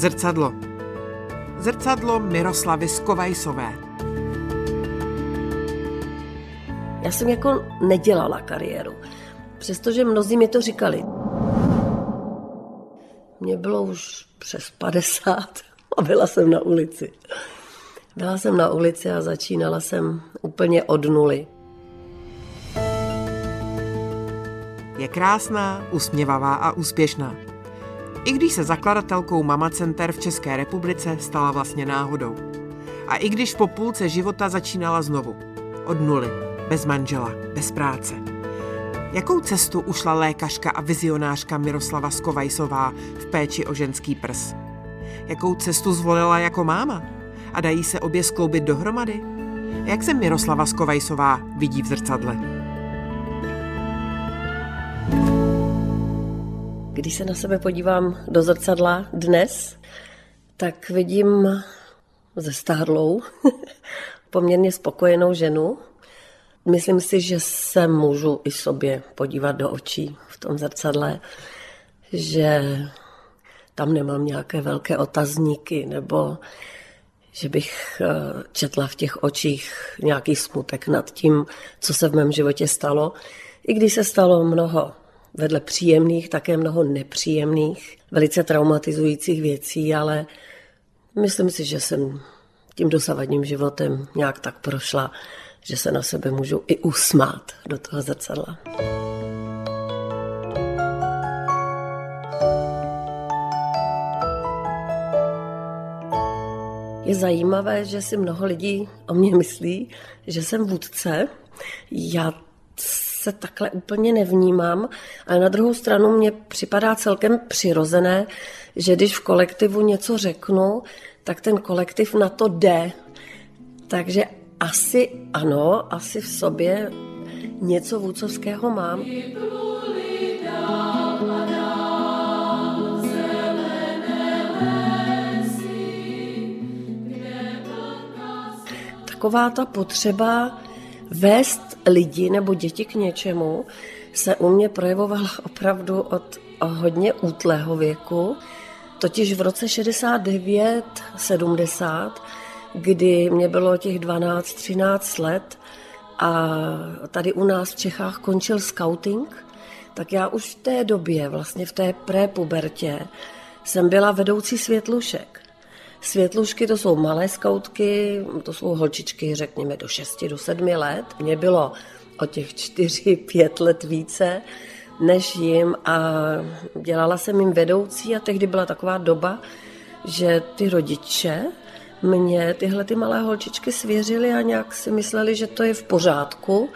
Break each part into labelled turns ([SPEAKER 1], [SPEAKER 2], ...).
[SPEAKER 1] Zrcadlo. Zrcadlo Miroslavy Skovajsové.
[SPEAKER 2] Já jsem jako nedělala kariéru, přestože mnozí mi to říkali. Mně bylo už přes 50 a byla jsem na ulici. Byla jsem na ulici a začínala jsem úplně od nuly.
[SPEAKER 1] Je krásná, usměvavá a úspěšná. I když se zakladatelkou Mama Center v České republice stala vlastně náhodou. A i když po půlce života začínala znovu. Od nuly. Bez manžela, bez práce. Jakou cestu ušla lékařka a vizionářka Miroslava Skovajsová v péči o ženský prs? Jakou cestu zvolila jako máma? A dají se obě skloubit dohromady? Jak se Miroslava Skovajsová vidí v zrcadle?
[SPEAKER 2] Když se na sebe podívám do zrcadla dnes, tak vidím zestárlou, poměrně spokojenou ženu. Myslím si, že se můžu i sobě podívat do očí v tom zrcadle, že tam nemám nějaké velké otazníky nebo že bych eh, četla v těch očích nějaký smutek nad tím, co se v mém životě stalo. I když se stalo mnoho vedle příjemných, také mnoho nepříjemných, velice traumatizujících věcí, ale myslím si, že jsem tím dosavadním životem nějak tak prošla, že se na sebe můžu i usmát do toho zrcadla. Je zajímavé, že si mnoho lidí o mě myslí, že jsem vůdce. Já se takhle úplně nevnímám, ale na druhou stranu mně připadá celkem přirozené, že když v kolektivu něco řeknu, tak ten kolektiv na to jde. Takže asi ano, asi v sobě něco vůcovského mám. Taková ta potřeba vést lidi nebo děti k něčemu se u mě projevovala opravdu od hodně útlého věku, totiž v roce 69, 70, kdy mě bylo těch 12-13 let a tady u nás v Čechách končil scouting, tak já už v té době, vlastně v té prepubertě, jsem byla vedoucí světlušek. Světlušky to jsou malé skautky, to jsou holčičky, řekněme, do 6, do 7 let. Mně bylo o těch 4-5 let více než jim a dělala jsem jim vedoucí a tehdy byla taková doba, že ty rodiče mě tyhle ty malé holčičky svěřili a nějak si mysleli, že to je v pořádku,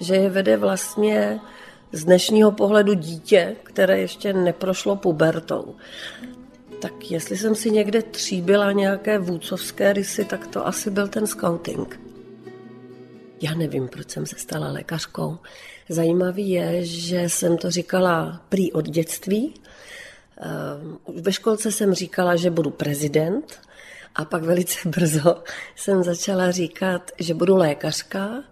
[SPEAKER 2] že je vede vlastně z dnešního pohledu dítě, které ještě neprošlo pubertou. Tak jestli jsem si někde tříbila nějaké vůcovské rysy, tak to asi byl ten scouting. Já nevím, proč jsem se stala lékařkou. Zajímavý je, že jsem to říkala prý od dětství. Ehm, ve školce jsem říkala, že budu prezident a pak velice brzo jsem začala říkat, že budu lékařka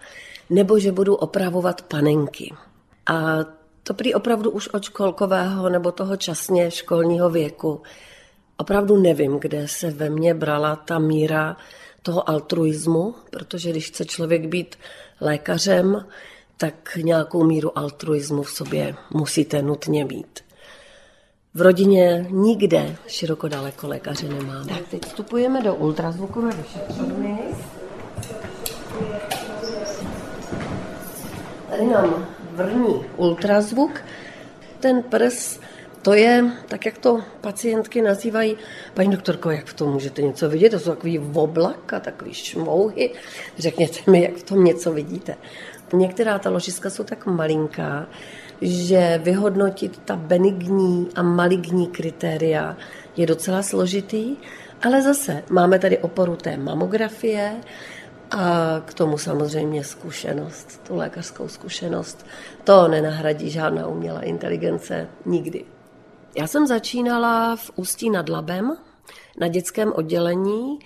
[SPEAKER 2] nebo že budu opravovat panenky. A to prý opravdu už od školkového nebo toho časně školního věku Opravdu nevím, kde se ve mně brala ta míra toho altruismu, protože když chce člověk být lékařem, tak nějakou míru altruismu v sobě musíte nutně mít. V rodině nikde široko daleko lékaře nemáme. Tak teď vstupujeme do ultrazvukové vyšetřovny. Tady nám vrní ultrazvuk. Ten prs to je, tak jak to pacientky nazývají, paní doktorko, jak v tom můžete něco vidět? To jsou takový oblak a takový šmouhy. Řekněte mi, jak v tom něco vidíte. Některá ta ložiska jsou tak malinká, že vyhodnotit ta benigní a maligní kritéria je docela složitý, ale zase máme tady oporu té mamografie a k tomu samozřejmě zkušenost, tu lékařskou zkušenost. To nenahradí žádná umělá inteligence nikdy. Já jsem začínala v Ústí nad Labem na dětském oddělení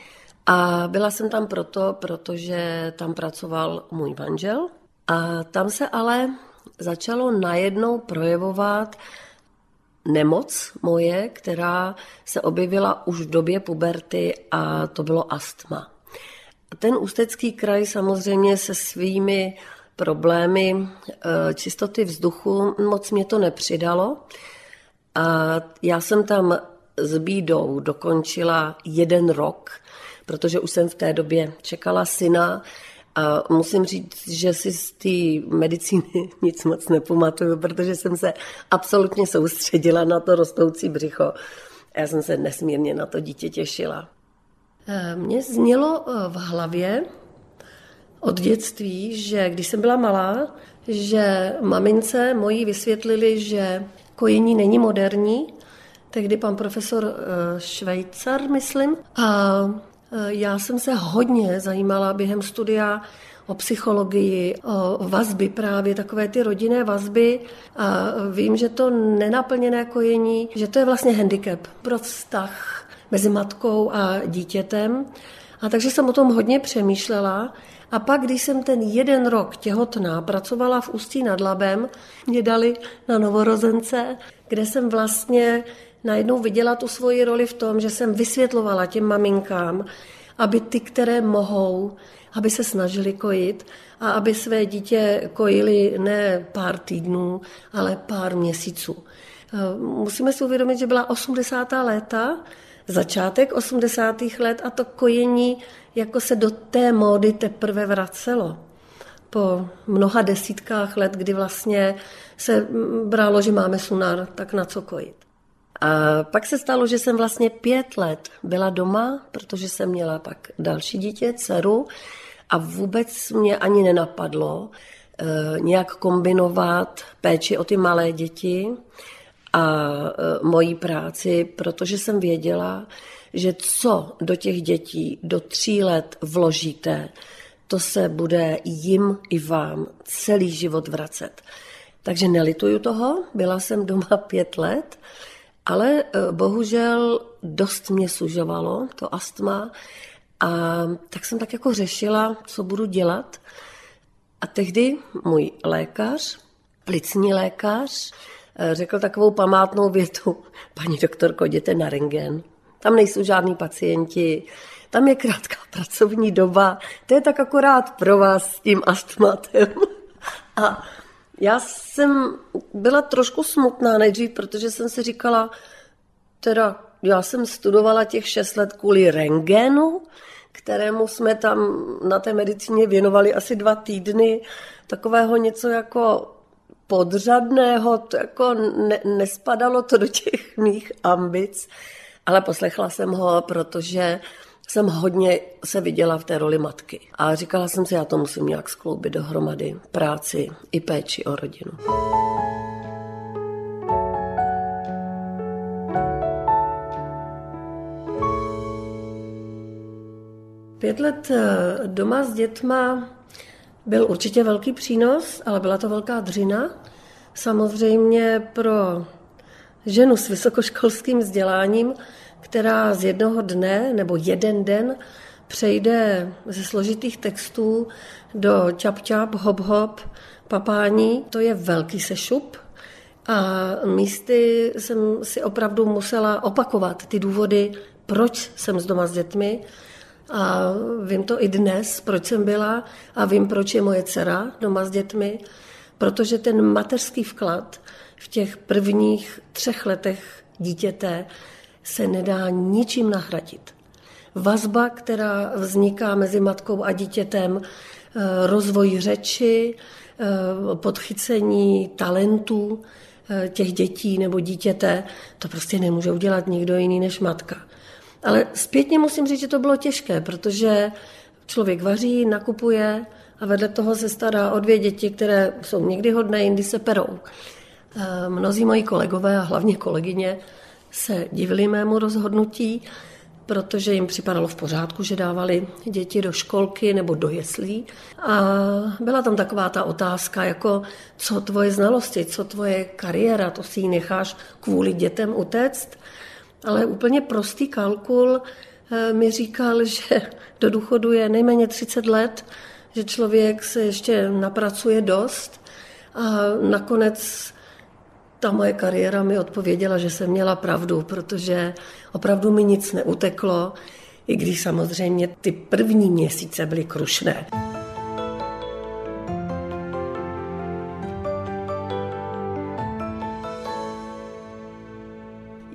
[SPEAKER 2] a byla jsem tam proto, protože tam pracoval můj manžel. A tam se ale začalo najednou projevovat nemoc moje, která se objevila už v době puberty a to bylo astma. Ten ústecký kraj samozřejmě se svými problémy eh, čistoty vzduchu moc mě to nepřidalo. A já jsem tam s bídou dokončila jeden rok, protože už jsem v té době čekala syna a musím říct, že si z té medicíny nic moc nepamatuju, protože jsem se absolutně soustředila na to rostoucí břicho. Já jsem se nesmírně na to dítě těšila. Eh, mně znělo eh, v hlavě od dětství, že když jsem byla malá, že mamince mojí vysvětlili, že kojení není moderní, tehdy pan profesor eh, Švejcar, myslím. A já jsem se hodně zajímala během studia o psychologii, o vazby právě, takové ty rodinné vazby a vím, že to nenaplněné kojení, že to je vlastně handicap pro vztah mezi matkou a dítětem. A takže jsem o tom hodně přemýšlela. A pak, když jsem ten jeden rok těhotná pracovala v Ústí nad Labem, mě dali na novorozence, kde jsem vlastně najednou viděla tu svoji roli v tom, že jsem vysvětlovala těm maminkám, aby ty, které mohou, aby se snažili kojit a aby své dítě kojili ne pár týdnů, ale pár měsíců. Musíme si uvědomit, že byla 80. léta začátek 80. let a to kojení jako se do té módy teprve vracelo. Po mnoha desítkách let, kdy vlastně se bralo, že máme sunar, tak na co kojit. A pak se stalo, že jsem vlastně pět let byla doma, protože jsem měla pak další dítě, dceru, a vůbec mě ani nenapadlo e, nějak kombinovat péči o ty malé děti a e, mojí práci, protože jsem věděla, že co do těch dětí do tří let vložíte, to se bude jim i vám celý život vracet. Takže nelituju toho, byla jsem doma pět let, ale e, bohužel dost mě sužovalo to astma a tak jsem tak jako řešila, co budu dělat. A tehdy můj lékař, plicní lékař, řekl takovou památnou větu, paní doktorko, jděte na rengen, tam nejsou žádní pacienti, tam je krátká pracovní doba, to je tak akorát pro vás s tím astmatem. A já jsem byla trošku smutná nejdřív, protože jsem si říkala, teda já jsem studovala těch šest let kvůli rengenu, kterému jsme tam na té medicíně věnovali asi dva týdny, takového něco jako podřadného, to jako ne, nespadalo to do těch mých ambic, ale poslechla jsem ho, protože jsem hodně se viděla v té roli matky. A říkala jsem si, já to musím nějak skloubit dohromady, práci i péči o rodinu. Pět let eh, doma s dětma byl určitě velký přínos, ale byla to velká dřina. Samozřejmě pro ženu s vysokoškolským vzděláním, která z jednoho dne nebo jeden den přejde ze složitých textů do čap-čap, hop-hop, papání, to je velký sešup. A místy jsem si opravdu musela opakovat ty důvody, proč jsem z doma s dětmi, a vím to i dnes, proč jsem byla a vím, proč je moje dcera doma s dětmi, protože ten mateřský vklad v těch prvních třech letech dítěte se nedá ničím nahradit. Vazba, která vzniká mezi matkou a dítětem, eh, rozvoj řeči, eh, podchycení talentů eh, těch dětí nebo dítěte, to prostě nemůže udělat nikdo jiný než matka. Ale zpětně musím říct, že to bylo těžké, protože člověk vaří, nakupuje a vedle toho se stará o dvě děti, které jsou někdy hodné, jindy se perou. Mnozí moji kolegové a hlavně kolegyně se divili mému rozhodnutí, protože jim připadalo v pořádku, že dávali děti do školky nebo do jeslí. A byla tam taková ta otázka, jako co tvoje znalosti, co tvoje kariéra, to si ji necháš kvůli dětem utéct ale úplně prostý kalkul eh, mi říkal, že do důchodu je nejméně 30 let, že člověk se ještě napracuje dost a nakonec ta moje kariéra mi odpověděla, že jsem měla pravdu, protože opravdu mi nic neuteklo, i když samozřejmě ty první měsíce byly krušné.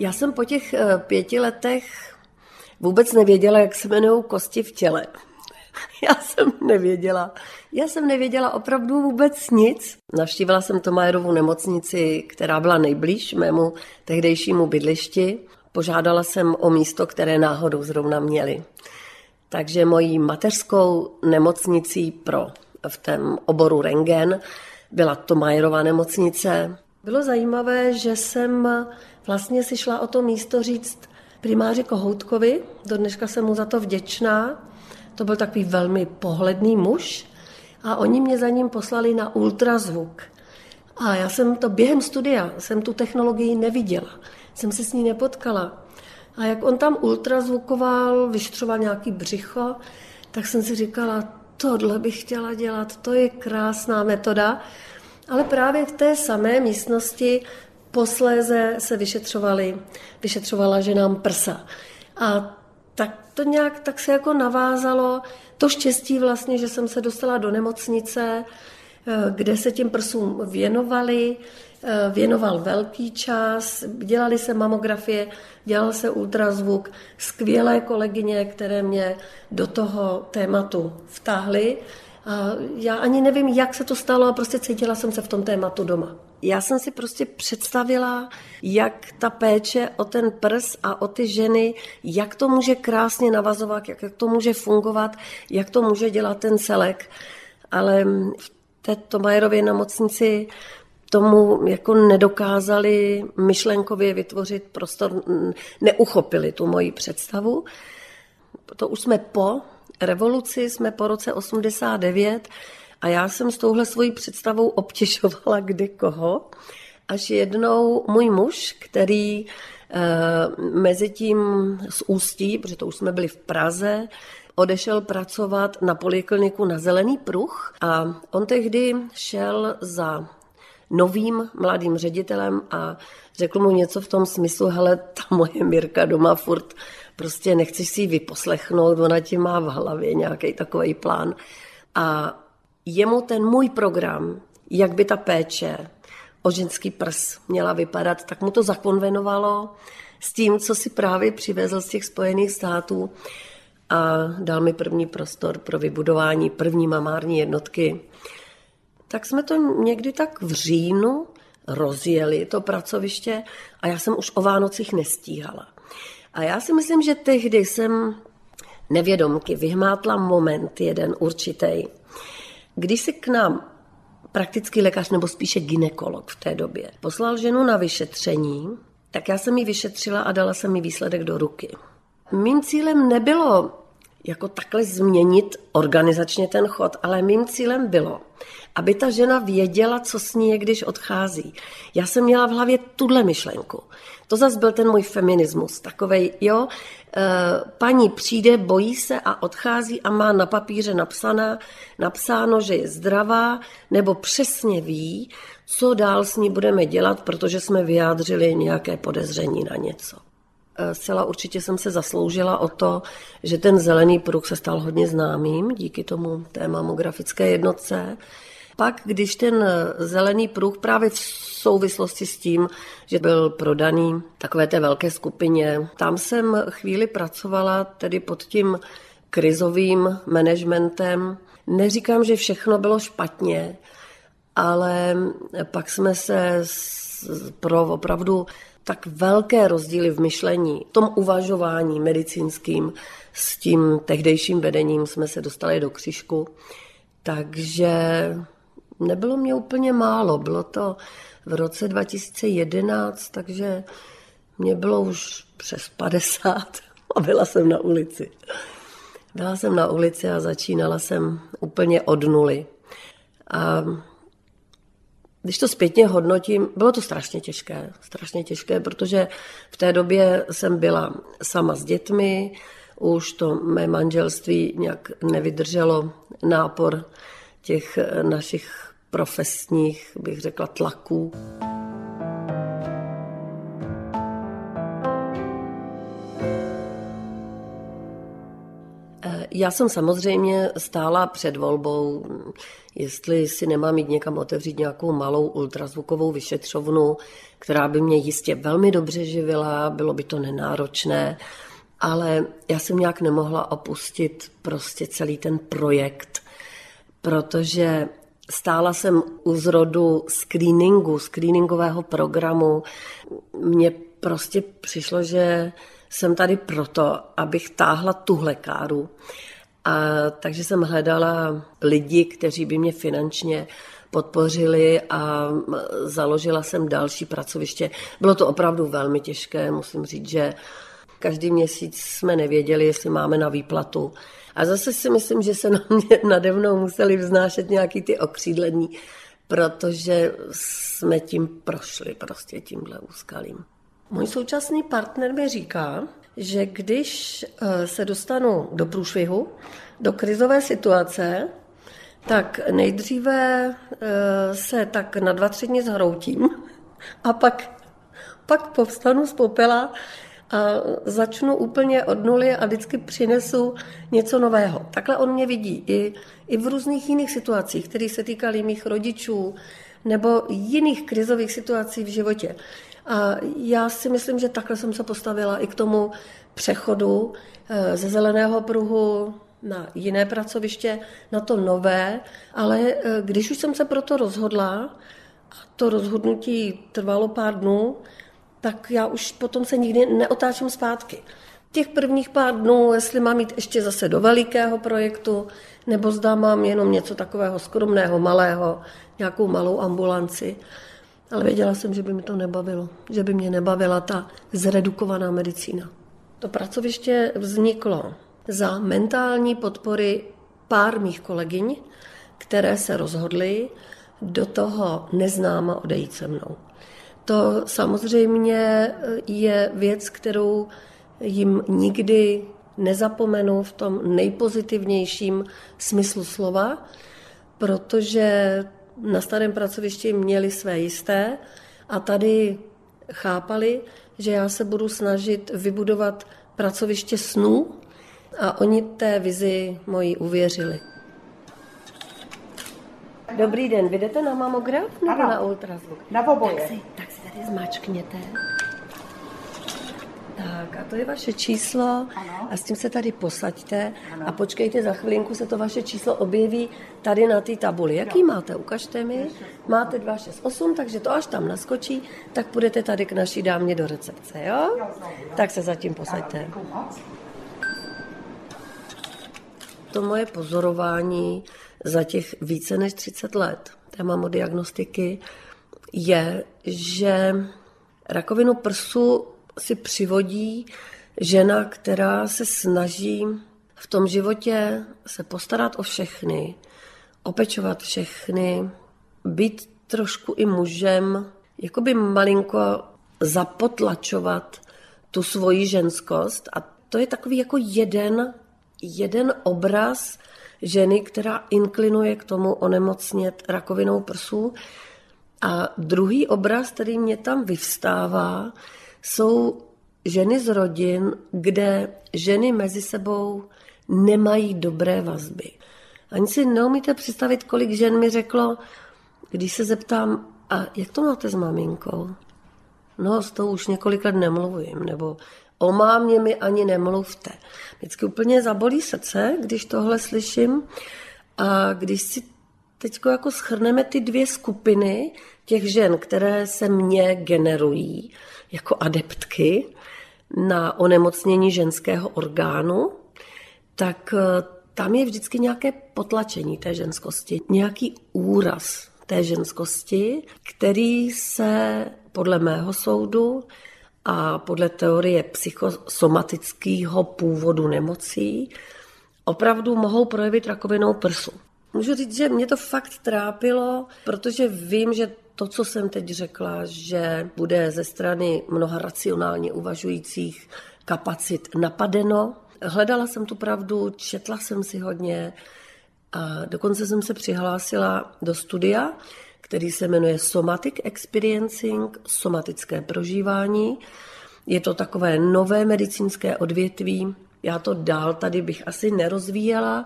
[SPEAKER 2] Já jsem po těch eh, pěti letech vůbec nevěděla, jak se jmenují kosti v těle. Já jsem nevěděla. Já jsem nevěděla opravdu vůbec nic. Navštívila jsem Tomajerovu nemocnici, která byla nejblíž mému tehdejšímu bydlišti. Požádala jsem o místo, které náhodou zrovna měli. Takže mojí mateřskou nemocnicí pro v tom oboru rengen byla Tomajerová nemocnice. Bylo zajímavé, že jsem vlastně si šla o to místo říct primáři Kohoutkovi. Do dneška jsem mu za to vděčná. To byl takový velmi pohledný muž a oni mě za ním poslali na ultrazvuk. A já jsem to během studia, jsem tu technologii neviděla, jsem se s ní nepotkala. A jak on tam ultrazvukoval, vyšetřoval nějaký břicho, tak jsem si říkala, tohle bych chtěla dělat, to je krásná metoda. Ale právě v té samé místnosti posléze se vyšetřovali, vyšetřovala ženám prsa. A tak to nějak tak se jako navázalo. To štěstí vlastně, že jsem se dostala do nemocnice, eh, kde se těm prsům věnovali, eh, věnoval velký čas, dělali se mamografie, dělal se ultrazvuk, skvělé kolegyně, které mě do toho tématu vtáhly. Já ani nevím, jak se to stalo, a prostě cítila jsem se v tom tématu doma. Já jsem si prostě představila, jak ta péče o ten prs a o ty ženy, jak to může krásně navazovat, jak, jak to může fungovat, jak to může dělat ten celek. Ale v této Majerově nemocnici tomu jako nedokázali myšlenkově vytvořit prostor, neuchopili tu moji představu. To už jsme po revoluci, jsme po roce 89 a já jsem s touhle svojí představou obtěžovala kde koho, až jednou můj muž, který e, mezi tím z Ústí, protože to už jsme byli v Praze, odešel pracovat na polikliniku na Zelený pruh a on tehdy šel za novým mladým ředitelem a řekl mu něco v tom smyslu, hele, ta moje Mirka doma furt prostě nechceš si ji vyposlechnout, ona ti má v hlavě nějaký takový plán. A jemu ten můj program, jak by ta péče o ženský prs měla vypadat, tak mu to zakonvenovalo s tím, co si právě přivezl z těch Spojených států a dal mi první prostor pro vybudování první mamární jednotky. Tak jsme to někdy tak v říjnu rozjeli, to pracoviště, a já jsem už o Vánocích nestíhala. A já si myslím, že tehdy jsem nevědomky vyhmátla moment jeden určitý, když se k nám praktický lékař nebo spíše ginekolog v té době poslal ženu na vyšetření, tak já jsem ji vyšetřila a dala jsem jí výsledek do ruky. Mým cílem nebylo jako takhle změnit organizačně ten chod, ale mým cílem bylo, aby ta žena věděla, co s ní je, když odchází. Já jsem měla v hlavě tuhle myšlenku. To zase byl ten můj feminismus, takovej, jo, e, paní přijde, bojí se a odchází a má na papíře napsaná, napsáno, že je zdravá, nebo přesně ví, co dál s ní budeme dělat, protože jsme vyjádřili nějaké podezření na něco. Zcela určitě jsem se zasloužila o to, že ten zelený pruh se stal hodně známým díky tomu té mamografické jednotce. Pak, když ten zelený pruh právě v souvislosti s tím, že byl prodaný takové té velké skupině, tam jsem chvíli pracovala tedy pod tím krizovým managementem. Neříkám, že všechno bylo špatně, ale pak jsme se pro opravdu tak velké rozdíly v myšlení, v tom uvažování medicínským s tím tehdejším vedením jsme se dostali do křižku. Takže nebylo mě úplně málo. Bylo to v roce 2011, takže mě bylo už přes 50 a byla jsem na ulici. Byla jsem na ulici a začínala jsem úplně od nuly. A když to zpětně hodnotím, bylo to strašně těžké. Strašně těžké, protože v té době jsem byla sama s dětmi, už to mé manželství nějak nevydrželo nápor těch našich profesních, bych řekla, tlaků. Já jsem samozřejmě stála před volbou, jestli si nemám mít někam otevřít nějakou malou ultrazvukovou vyšetřovnu, která by mě jistě velmi dobře živila, bylo by to nenáročné, ale já jsem nějak nemohla opustit prostě celý ten projekt, protože stála jsem u zrodu screeningu, screeningového programu. Mně prostě přišlo, že jsem tady proto, abych táhla tuhle káru. A takže jsem hledala lidi, kteří by mě finančně podpořili a založila jsem další pracoviště. Bylo to opravdu velmi těžké, musím říct, že každý měsíc jsme nevěděli, jestli máme na výplatu. A zase si myslím, že se na mě nade mnou museli vznášet nějaký ty okřídlení, protože jsme tím prošli, prostě tímhle úskalím. Můj současný partner mi říká, že když eh, se dostanu do průšvihu, do krizové situace, tak nejdříve eh, se tak na dva, tři dny zhroutím a pak, pak povstanu z popela a začnu úplně od nuly a vždycky přinesu něco nového. Takhle on mě vidí i, i v různých jiných situacích, které se týkaly mých rodičů nebo jiných krizových situací v životě. A já si myslím, že takhle jsem se postavila i k tomu přechodu eh, ze zeleného pruhu na jiné pracoviště, na to nové, ale eh, když už jsem se proto rozhodla, a to rozhodnutí trvalo pár dnů, tak já už potom se nikdy neotáčím zpátky. Těch prvních pár dnů, jestli mám jít ještě zase do velikého projektu, nebo zda mám jenom něco takového skromného, malého, nějakou malou ambulanci, ale věděla jsem, že by mi to nebavilo, že by mě nebavila ta zredukovaná medicína. To pracoviště vzniklo za mentální podpory pár mých kolegyň, které se rozhodly do toho neznáma odejít se mnou. To samozřejmě je věc, kterou jim nikdy nezapomenu v tom nejpozitivnějším smyslu slova, protože na starém pracovišti měli své jisté a tady chápali, že já se budu snažit vybudovat pracoviště snů a oni té vizi moji uvěřili. Dobrý den, vy jdete na mamograf nebo ano, na ultrazvuk?
[SPEAKER 1] Na oboje.
[SPEAKER 2] Tak si, tak si tady zmáčkněte. Tak a to je vaše číslo ano. a s tím se tady posaďte ano. a počkejte, za chvilinku se to vaše číslo objeví tady na té tabuli. Jaký jo. máte? Ukažte mi. Máte 268, takže to až tam naskočí, tak půjdete tady k naší dámě do recepce, jo? Tak se zatím posaďte. To moje pozorování za těch více než 30 let té mamodiagnostiky je, že rakovinu prsu si přivodí žena, která se snaží v tom životě se postarat o všechny, opečovat všechny, být trošku i mužem, jakoby malinko zapotlačovat tu svoji ženskost. A to je takový jako jeden, jeden obraz ženy, která inklinuje k tomu onemocnět rakovinou prsů. A druhý obraz, který mě tam vyvstává, jsou ženy z rodin, kde ženy mezi sebou nemají dobré vazby. Ani si neumíte představit, kolik žen mi řeklo, když se zeptám, a jak to máte s maminkou? No, s tou už několik let nemluvím, nebo o mámě mi ani nemluvte. Vždycky úplně zabolí srdce, když tohle slyším. A když si teď jako schrneme ty dvě skupiny těch žen, které se mě generují, jako adeptky na onemocnění ženského orgánu, tak eh, tam je vždycky nějaké potlačení té ženskosti, nějaký úraz té ženskosti, který se podle mého soudu a podle teorie psychosomatického původu nemocí opravdu mohou projevit rakovinou prsu. Můžu říct, že mě to fakt trápilo, protože vím, že to, co jsem teď řekla, že bude ze strany mnoha racionálně uvažujících kapacit napadeno. Hledala jsem tu pravdu, četla jsem si hodně a dokonce jsem se přihlásila do studia, který se jmenuje Somatic Experiencing, somatické prožívání. Je to takové nové medicínské odvětví, Já to dál tady bych asi nerozvíjela,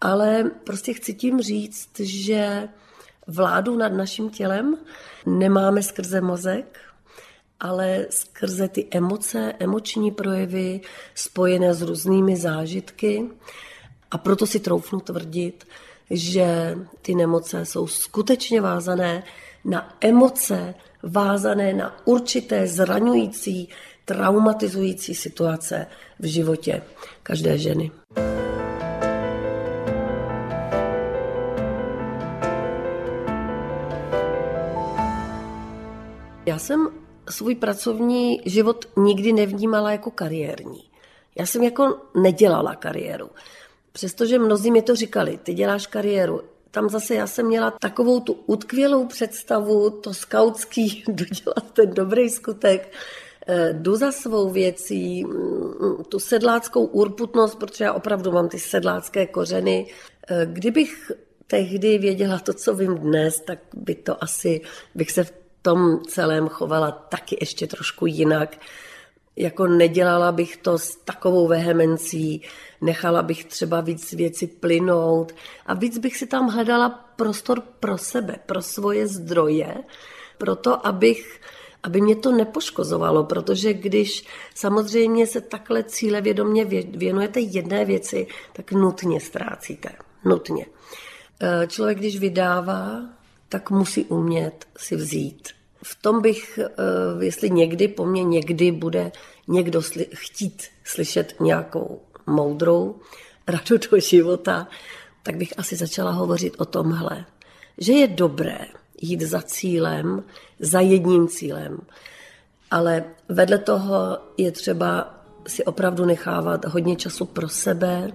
[SPEAKER 2] ale prostě chci tím říct, že vládu nad naším tělem nemáme skrze mozek, ale skrze ty emoce, emoční projevy spojené s různými zážitky. A proto si troufnu tvrdit, že ty nemoce jsou skutečně vázané na emoce, vázané na určité zraňující, traumatizující situace v životě každé ženy. Já jsem svůj pracovní život nikdy nevnímala jako kariérní. Já jsem jako nedělala kariéru. Přestože mnozí mi to říkali, ty děláš kariéru. Tam zase já jsem měla takovou tu utkvělou představu, to skautský, dodělat ten dobrý skutek, eh, jdu za svou věcí, mm, tu sedláckou urputnost, protože já opravdu mám ty sedlácké kořeny. Eh, kdybych tehdy věděla to, co vím dnes, tak by to asi, bych se v tom celém chovala taky ještě trošku jinak. Jako nedělala bych to s takovou vehemencí, nechala bych třeba víc věci plynout a víc bych si tam hledala prostor pro sebe, pro svoje zdroje, proto abych aby mě to nepoškozovalo, protože když samozřejmě se takhle cílevědomě věnujete jedné věci, tak nutně ztrácíte. Nutně. E, člověk, když vydává, tak musí umět si vzít v tom bych, eh, jestli někdy po mně někdy bude někdo sli- chtít slyšet nějakou moudrou radu do života, tak bych asi začala hovořit o tomhle, že je dobré jít za cílem, za jedním cílem, ale vedle toho je třeba si opravdu nechávat hodně času pro sebe,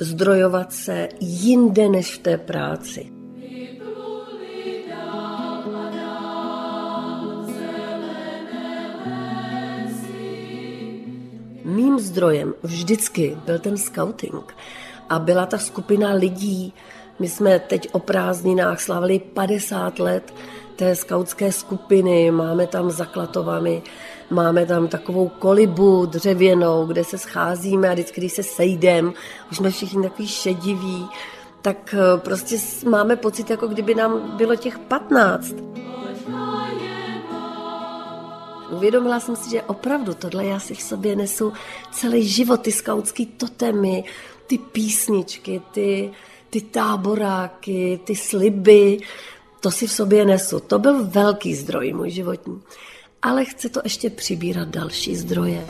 [SPEAKER 2] zdrojovat se jinde než v té práci. Mým zdrojem vždycky byl ten scouting. A byla ta skupina lidí, my jsme teď o prázdninách slavili 50 let té skautské skupiny, máme tam zaklatovami, máme tam takovou kolibu dřevěnou, kde se scházíme a vždycky, když se sejdem, už jsme všichni takový šediví, tak eh, prostě máme pocit, jako kdyby nám bylo těch 15. Uvědomila jsem si, že opravdu tohle já si v sobě nesu celý život, ty skautský totemy, ty písničky, ty, ty táboráky, ty sliby, to si v sobě nesu. To byl velký zdroj můj životní. Ale chci to ještě přibírat další zdroje.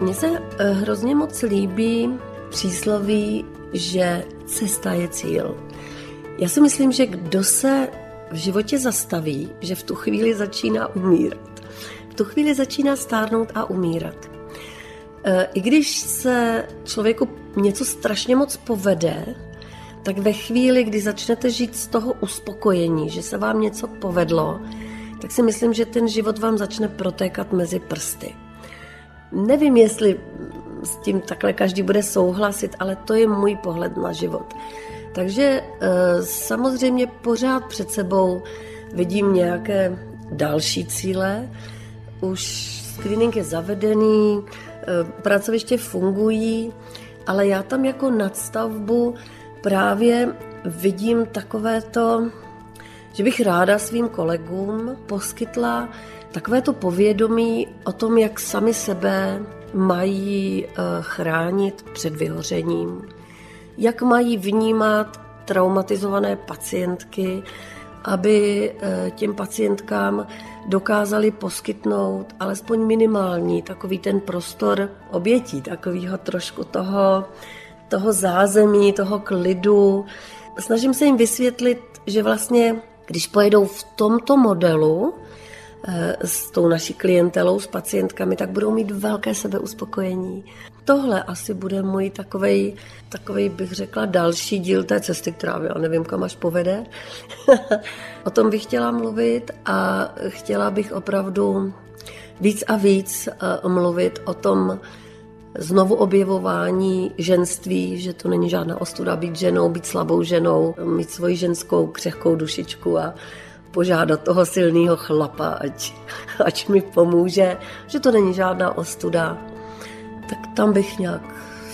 [SPEAKER 2] Mně se eh, hrozně moc líbí přísloví, že cesta je cíl. Já si myslím, že kdo se v životě zastaví, že v tu chvíli začíná umírat. V tu chvíli začíná stárnout a umírat. E, I když se člověku něco strašně moc povede, tak ve chvíli, kdy začnete žít z toho uspokojení, že se vám něco povedlo, tak si myslím, že ten život vám začne protékat mezi prsty. Nevím, jestli s tím takhle každý bude souhlasit, ale to je můj pohled na život. Takže eh, samozřejmě pořád před sebou vidím nějaké další cíle. Už screening je zavedený, eh, pracoviště fungují, ale já tam jako nadstavbu právě vidím takové to, že bych ráda svým kolegům poskytla takové to povědomí o tom, jak sami sebe mají eh, chránit před vyhořením, jak mají vnímat traumatizované pacientky, aby eh, těm pacientkám dokázali poskytnout alespoň minimální takový ten prostor obětí, takového trošku toho, toho zázemí, toho klidu. Snažím se jim vysvětlit, že vlastně, když pojedou v tomto modelu, Eh, s tou naší klientelou, s pacientkami, tak budou mít velké sebeuspokojení. Tohle asi bude můj takovej, takovej bych řekla, další díl té cesty, která já nevím, kam až povede. o tom bych chtěla mluvit a chtěla bych opravdu víc a víc eh, mluvit o tom znovu objevování ženství, že to není žádná ostuda být ženou, být slabou ženou, mít svoji ženskou křehkou dušičku a požádat toho silného chlapa, ať, ať mi pomůže, že to není žádná ostuda. Tak tam bych nějak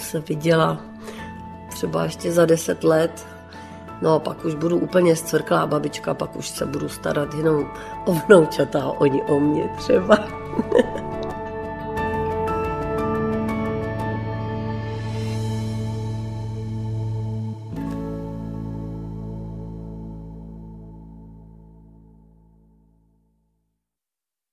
[SPEAKER 2] se viděla třeba ještě za deset let. No pak už budu úplně zcvrklá babička, pak už se budu starat jenom o vnoučata oni o mě třeba.